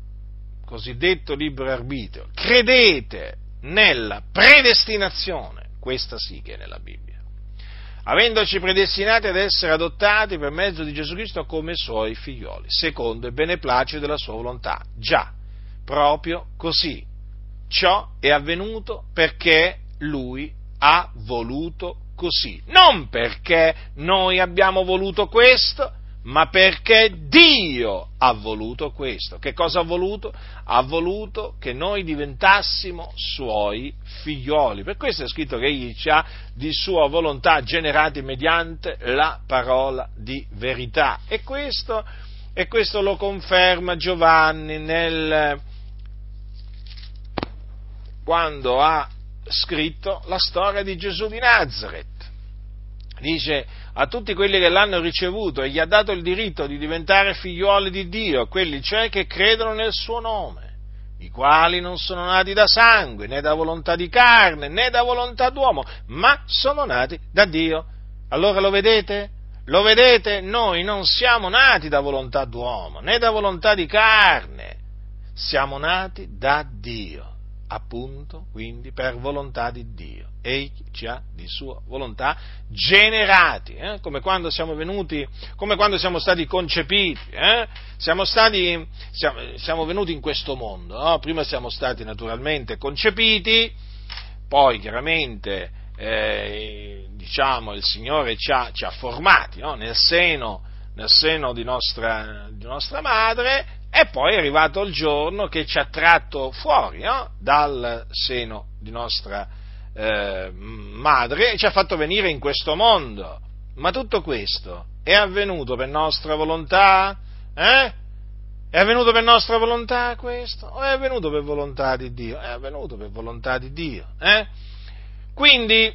cosiddetto libero arbitrio, credete nella predestinazione, questa sì che è nella Bibbia avendoci predestinati ad essere adottati per mezzo di Gesù Cristo come suoi figlioli, secondo il beneplacito della sua volontà. Già, proprio così. ciò è avvenuto perché lui ha voluto così. Non perché noi abbiamo voluto questo, ma perché Dio ha voluto questo. Che cosa ha voluto? Ha voluto che noi diventassimo suoi figlioli. Per questo è scritto che egli ci ha di sua volontà generati mediante la parola di verità. E questo, e questo lo conferma Giovanni nel, quando ha scritto la storia di Gesù di Nazareth. Dice a tutti quelli che l'hanno ricevuto e gli ha dato il diritto di diventare figliuoli di Dio, quelli cioè che credono nel suo nome, i quali non sono nati da sangue, né da volontà di carne, né da volontà d'uomo, ma sono nati da Dio. Allora lo vedete? Lo vedete? Noi non siamo nati da volontà d'uomo, né da volontà di carne, siamo nati da Dio appunto, quindi per volontà di Dio. Egli ci ha di sua volontà generati, eh? come, quando siamo venuti, come quando siamo stati concepiti, eh? siamo, stati, siamo, siamo, venuti in questo mondo, no? prima siamo stati naturalmente concepiti, poi chiaramente eh, diciamo, il Signore ci ha, ci ha formati no? nel seno, nel seno di, nostra, di nostra madre e poi è arrivato il giorno che ci ha tratto fuori no? dal seno di nostra eh, madre e ci ha fatto venire in questo mondo. Ma tutto questo è avvenuto per nostra volontà? Eh? È avvenuto per nostra volontà questo? O è avvenuto per volontà di Dio? È avvenuto per volontà di Dio. Eh? Quindi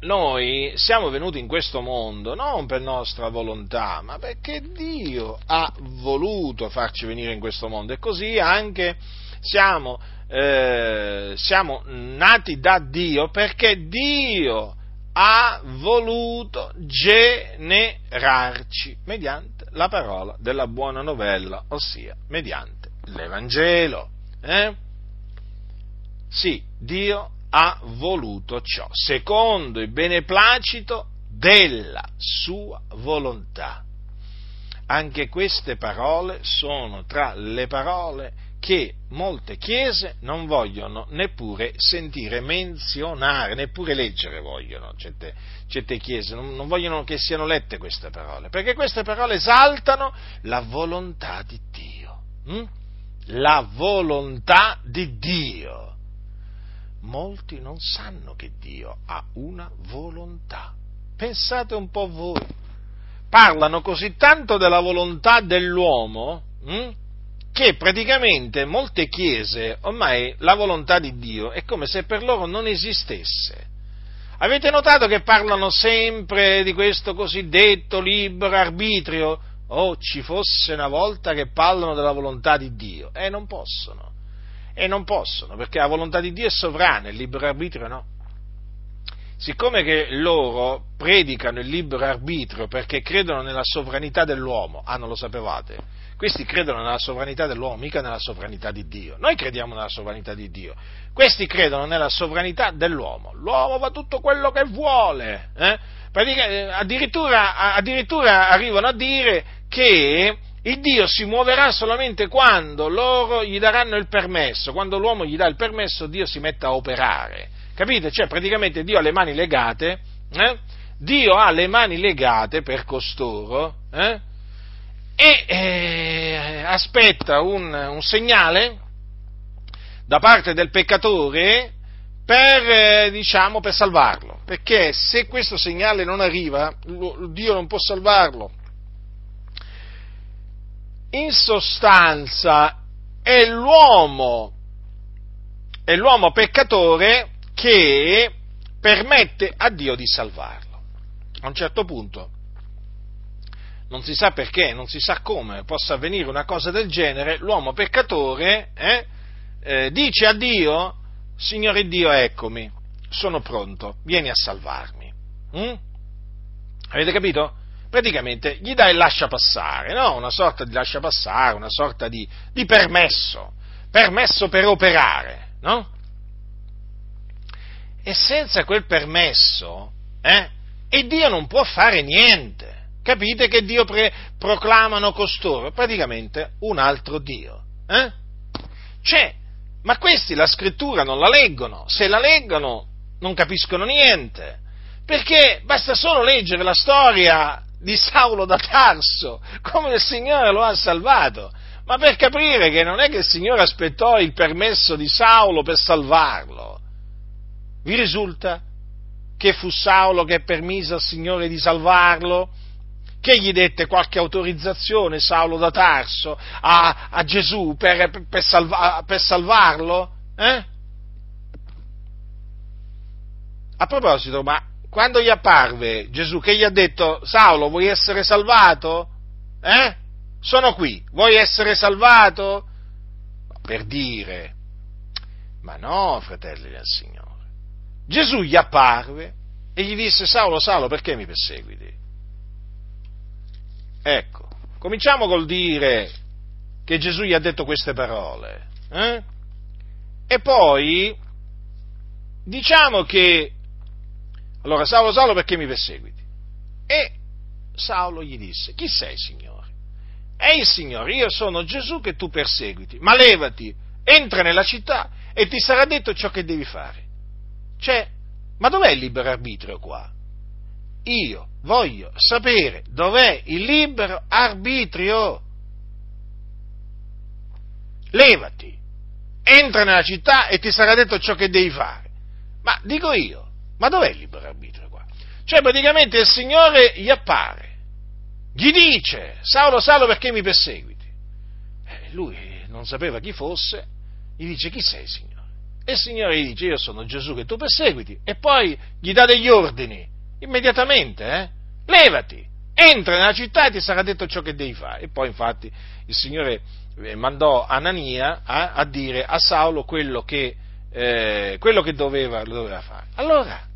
noi siamo venuti in questo mondo non per nostra volontà, ma perché Dio ha voluto farci venire in questo mondo e così anche siamo, eh, siamo nati da Dio perché Dio ha voluto generarci mediante la parola della buona novella, ossia mediante l'Evangelo. Eh? Sì, Dio ha voluto ciò, secondo il beneplacito della sua volontà. Anche queste parole sono tra le parole che molte chiese non vogliono neppure sentire menzionare, neppure leggere vogliono, certe, certe chiese non, non, vogliono che siano lette queste parole, perché queste parole esaltano la volontà di Dio, hm? la volontà di Dio molti non sanno che Dio ha una volontà. Pensate un po' voi. Parlano così tanto della volontà dell'uomo hm, che praticamente molte chiese ormai la volontà di Dio è come se per loro non esistesse. Avete notato che parlano sempre di questo cosiddetto libero arbitrio? Oh, ci fosse una volta che parlano della volontà di Dio. Eh, non possono e non possono, perché la volontà di Dio è sovrana, il libero arbitrio no. Siccome che loro predicano il libero arbitrio perché credono nella sovranità dell'uomo, ah non lo sapevate, questi credono nella sovranità dell'uomo, mica nella sovranità di Dio. Noi crediamo nella sovranità di Dio, questi credono nella sovranità dell'uomo. L'uomo fa tutto quello che vuole. Eh? Addirittura, addirittura arrivano a dire che il Dio si muoverà solamente quando loro gli daranno il permesso, quando l'uomo gli dà il permesso Dio si mette a operare. Capite? Cioè praticamente Dio ha le mani legate, eh? Dio ha le mani legate per costoro eh? e eh, aspetta un, un, segnale da parte del peccatore per, eh, diciamo, per salvarlo. Perché se questo segnale non arriva, Dio non può salvarlo in sostanza è l'uomo, è l'uomo peccatore che permette a Dio di salvarlo. A un certo punto non si sa perché, non si sa come possa avvenire una cosa del genere, l'uomo peccatore eh, eh, dice a Dio, Signore Dio, eccomi, sono pronto, vieni a salvarmi. Mm? Avete capito? Praticamente gli dà il lascia passare, no? una sorta di lascia passare, una sorta di, di permesso, permesso per operare, no? E senza quel permesso, eh, e Dio non può fare niente. Capite che Dio pre- proclamano costoro? Praticamente un altro Dio. Eh? C'è Ma questi la scrittura non la leggono, se la leggono non capiscono niente, perché basta solo leggere la storia di Saulo da Tarso, come il Signore lo ha salvato, ma per capire che non è che il Signore aspettò il permesso di Saulo per salvarlo. Vi risulta che fu Saulo che permise al Signore di salvarlo? Che gli dette qualche autorizzazione Saulo da Tarso a, a Gesù per, per, salva, per salvarlo? Eh? A proposito, ma quando gli apparve Gesù, che gli ha detto, Saulo, vuoi essere salvato? Eh? Sono qui, vuoi essere salvato? Per dire, ma no, fratelli del Signore. Gesù gli apparve e gli disse, Saulo, Saulo, perché mi perseguiti? Ecco, cominciamo col dire che Gesù gli ha detto queste parole. Eh? E poi diciamo che allora, Saulo, Saulo, perché mi perseguiti? E Saulo gli disse, chi sei, Signore? Il Signore, io sono Gesù che tu perseguiti, ma levati, entra nella città e ti sarà detto ciò che devi fare. Cioè, ma dov'è il libero arbitrio qua? Io voglio sapere dov'è il libero arbitrio. Levati, entra nella città e ti sarà detto ciò che devi fare. Ma dico io, ma dov'è il libero arbitrio qua? Cioè praticamente il Signore gli appare, gli dice, Saulo, Saulo perché mi perseguiti? Eh, lui non sapeva chi fosse, gli dice chi sei Signore? E il Signore gli dice io sono Gesù che tu perseguiti e poi gli dà degli ordini, immediatamente, eh? levati, entra nella città e ti sarà detto ciò che devi fare. E poi infatti il Signore eh, mandò Anania a, eh, a dire a Saulo quello che, eh, quello che doveva, doveva fare. Allora,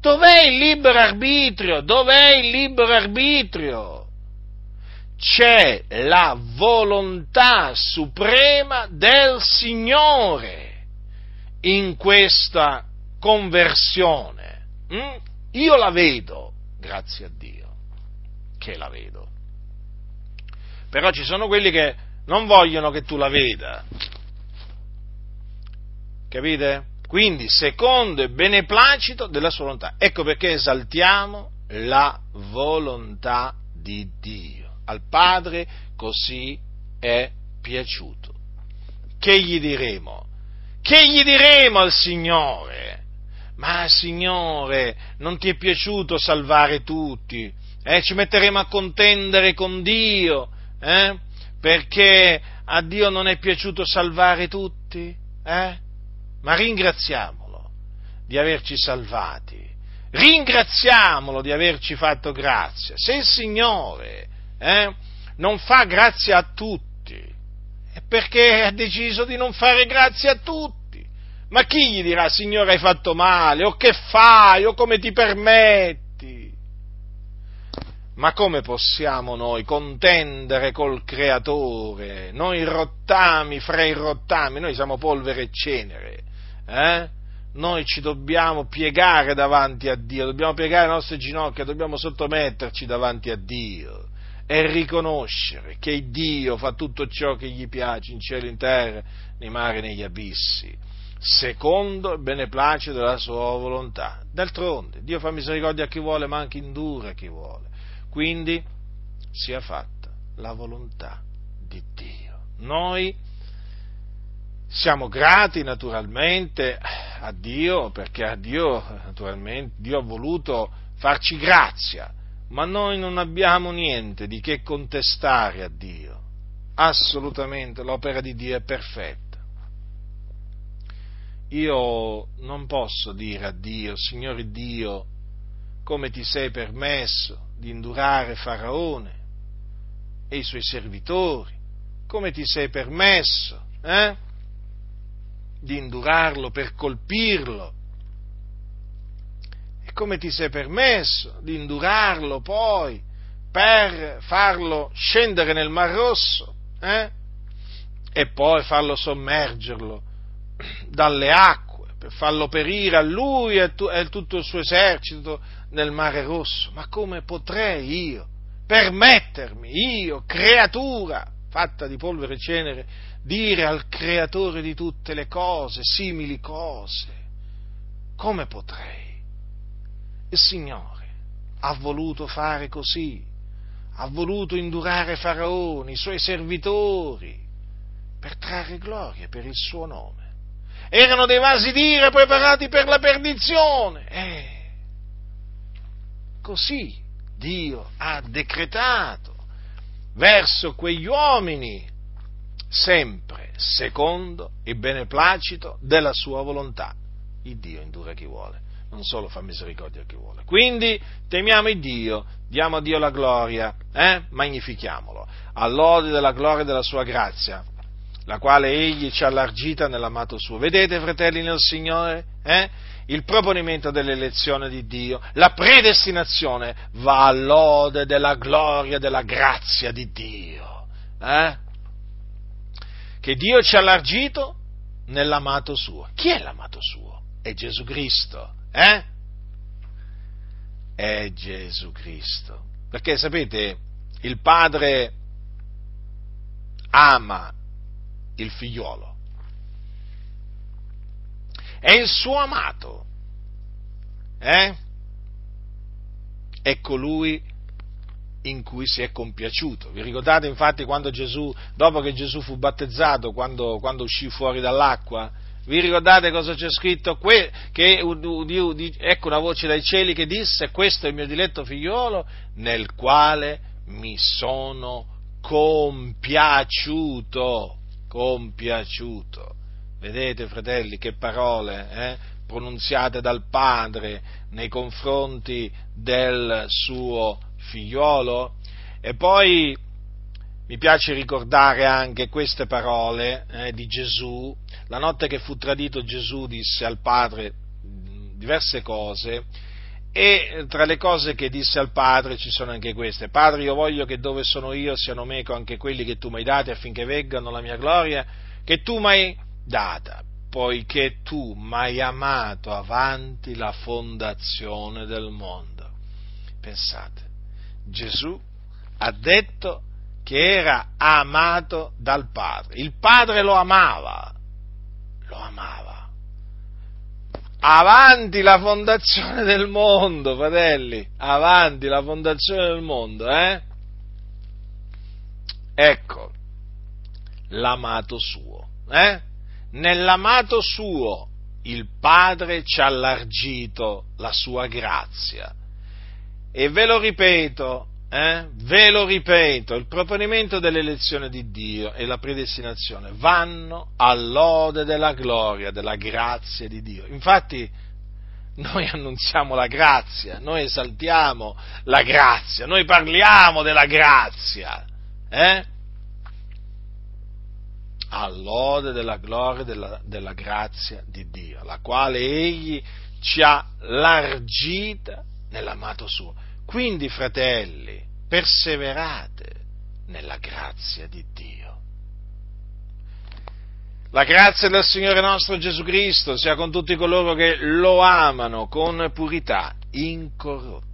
Dov'è il libero arbitrio? Dov'è il libero arbitrio? C'è la volontà suprema del Signore in questa conversione. Mm? Io la vedo, grazie a Dio, che la vedo. Però ci sono quelli che non vogliono che tu la veda. Capite? Quindi, secondo il beneplacito della sua volontà. Ecco perché esaltiamo la volontà di Dio. Al Padre così è piaciuto. Che gli diremo? Che gli diremo al Signore? Ma Signore, non ti è piaciuto salvare tutti? Eh, ci metteremo a contendere con Dio, eh? perché a Dio non è piaciuto salvare tutti? Eh? Ma ringraziamolo di averci salvati, ringraziamolo di averci fatto grazia. Se il Signore eh, non fa grazia a tutti, è perché ha deciso di non fare grazia a tutti. Ma chi gli dirà, Signore, hai fatto male, o che fai, o come ti permetti? Ma come possiamo noi contendere col Creatore? Noi rottami fra i rottami, noi siamo polvere e cenere eh? noi ci dobbiamo piegare davanti a Dio, dobbiamo piegare le nostre ginocchia, dobbiamo sottometterci davanti a Dio e riconoscere che Dio fa tutto ciò che gli piace in cielo in terra, nei mari e negli abissi, secondo il beneplacito della sua volontà. D'altronde, Dio fa misericordia a chi vuole, ma anche indura a chi vuole. Quindi sia fatta la volontà di Dio. Noi siamo grati naturalmente a Dio perché a Dio, naturalmente, Dio ha voluto farci grazia, ma noi non abbiamo niente di che contestare a Dio. Assolutamente l'opera di Dio è perfetta. Io non posso dire a Dio, Signore Dio, come ti sei permesso di indurare Faraone e i suoi servitori, come ti sei permesso, eh? Di indurarlo, per colpirlo. E come ti sei permesso di indurarlo poi per farlo scendere nel Mar Rosso eh? e poi farlo sommergerlo dalle acque, per farlo perire a lui e a tutto il suo esercito nel Mare Rosso. Ma come potrei io permettermi, io, creatura, fatta di polvere e cenere, dire al creatore di tutte le cose, simili cose? Come potrei? Il Signore ha voluto fare così, ha voluto indurare Faraoni, i suoi servitori, per trarre gloria per il suo nome. Erano dei vasi d'ira preparati per la perdizione. Eh, così Dio ha decretato verso quegli uomini sempre secondo il beneplacito della sua volontà. Il Dio indura chi vuole, non solo fa misericordia a chi vuole. Quindi temiamo il Dio, diamo a Dio la gloria, eh? magnifichiamolo, all'ode della gloria e della sua grazia, la quale Egli ci ha allargita nell'amato suo. Vedete, fratelli nel Signore? Eh? Il proponimento dell'elezione di Dio, la predestinazione va all'ode della gloria e della grazia di Dio. Eh? Che Dio ci ha allargito nell'amato suo. Chi è l'amato suo? È Gesù Cristo. Eh? È Gesù Cristo. Perché sapete, il Padre ama il figliuolo. È il suo amato. Eh? È colui in cui si è compiaciuto. Vi ricordate infatti quando Gesù, dopo che Gesù fu battezzato, quando, quando uscì fuori dall'acqua? Vi ricordate cosa c'è scritto? Que, che udì, udì, ecco una voce dai cieli che disse: Questo è il mio diletto figliolo nel quale mi sono compiaciuto compiaciuto. Vedete, fratelli, che parole eh, pronunziate dal Padre nei confronti del suo figliolo? E poi mi piace ricordare anche queste parole eh, di Gesù. La notte che fu tradito Gesù disse al Padre diverse cose e tra le cose che disse al padre ci sono anche queste. Padre, io voglio che dove sono io siano meco anche quelli che tu mi hai dati affinché veggano la mia gloria che tu mi hai data, poiché tu mi hai amato avanti la fondazione del mondo. Pensate, Gesù ha detto che era amato dal Padre. Il Padre lo amava, lo amava avanti la fondazione del mondo, fratelli, avanti la fondazione del mondo, eh? Ecco, l'amato suo, eh? Nell'amato suo il Padre ci ha allargito la sua grazia. E ve lo ripeto, eh? ve lo ripeto, il proponimento dell'elezione di Dio e la predestinazione vanno all'ode della gloria, della grazia di Dio. Infatti noi annunziamo la grazia, noi esaltiamo la grazia, noi parliamo della grazia, eh? all'ode della gloria della, della grazia di Dio, la quale Egli ci ha largita nell'amato suo quindi, fratelli, perseverate nella grazia di Dio. La grazia del Signore nostro Gesù Cristo sia con tutti coloro che lo amano con purità incorrotta.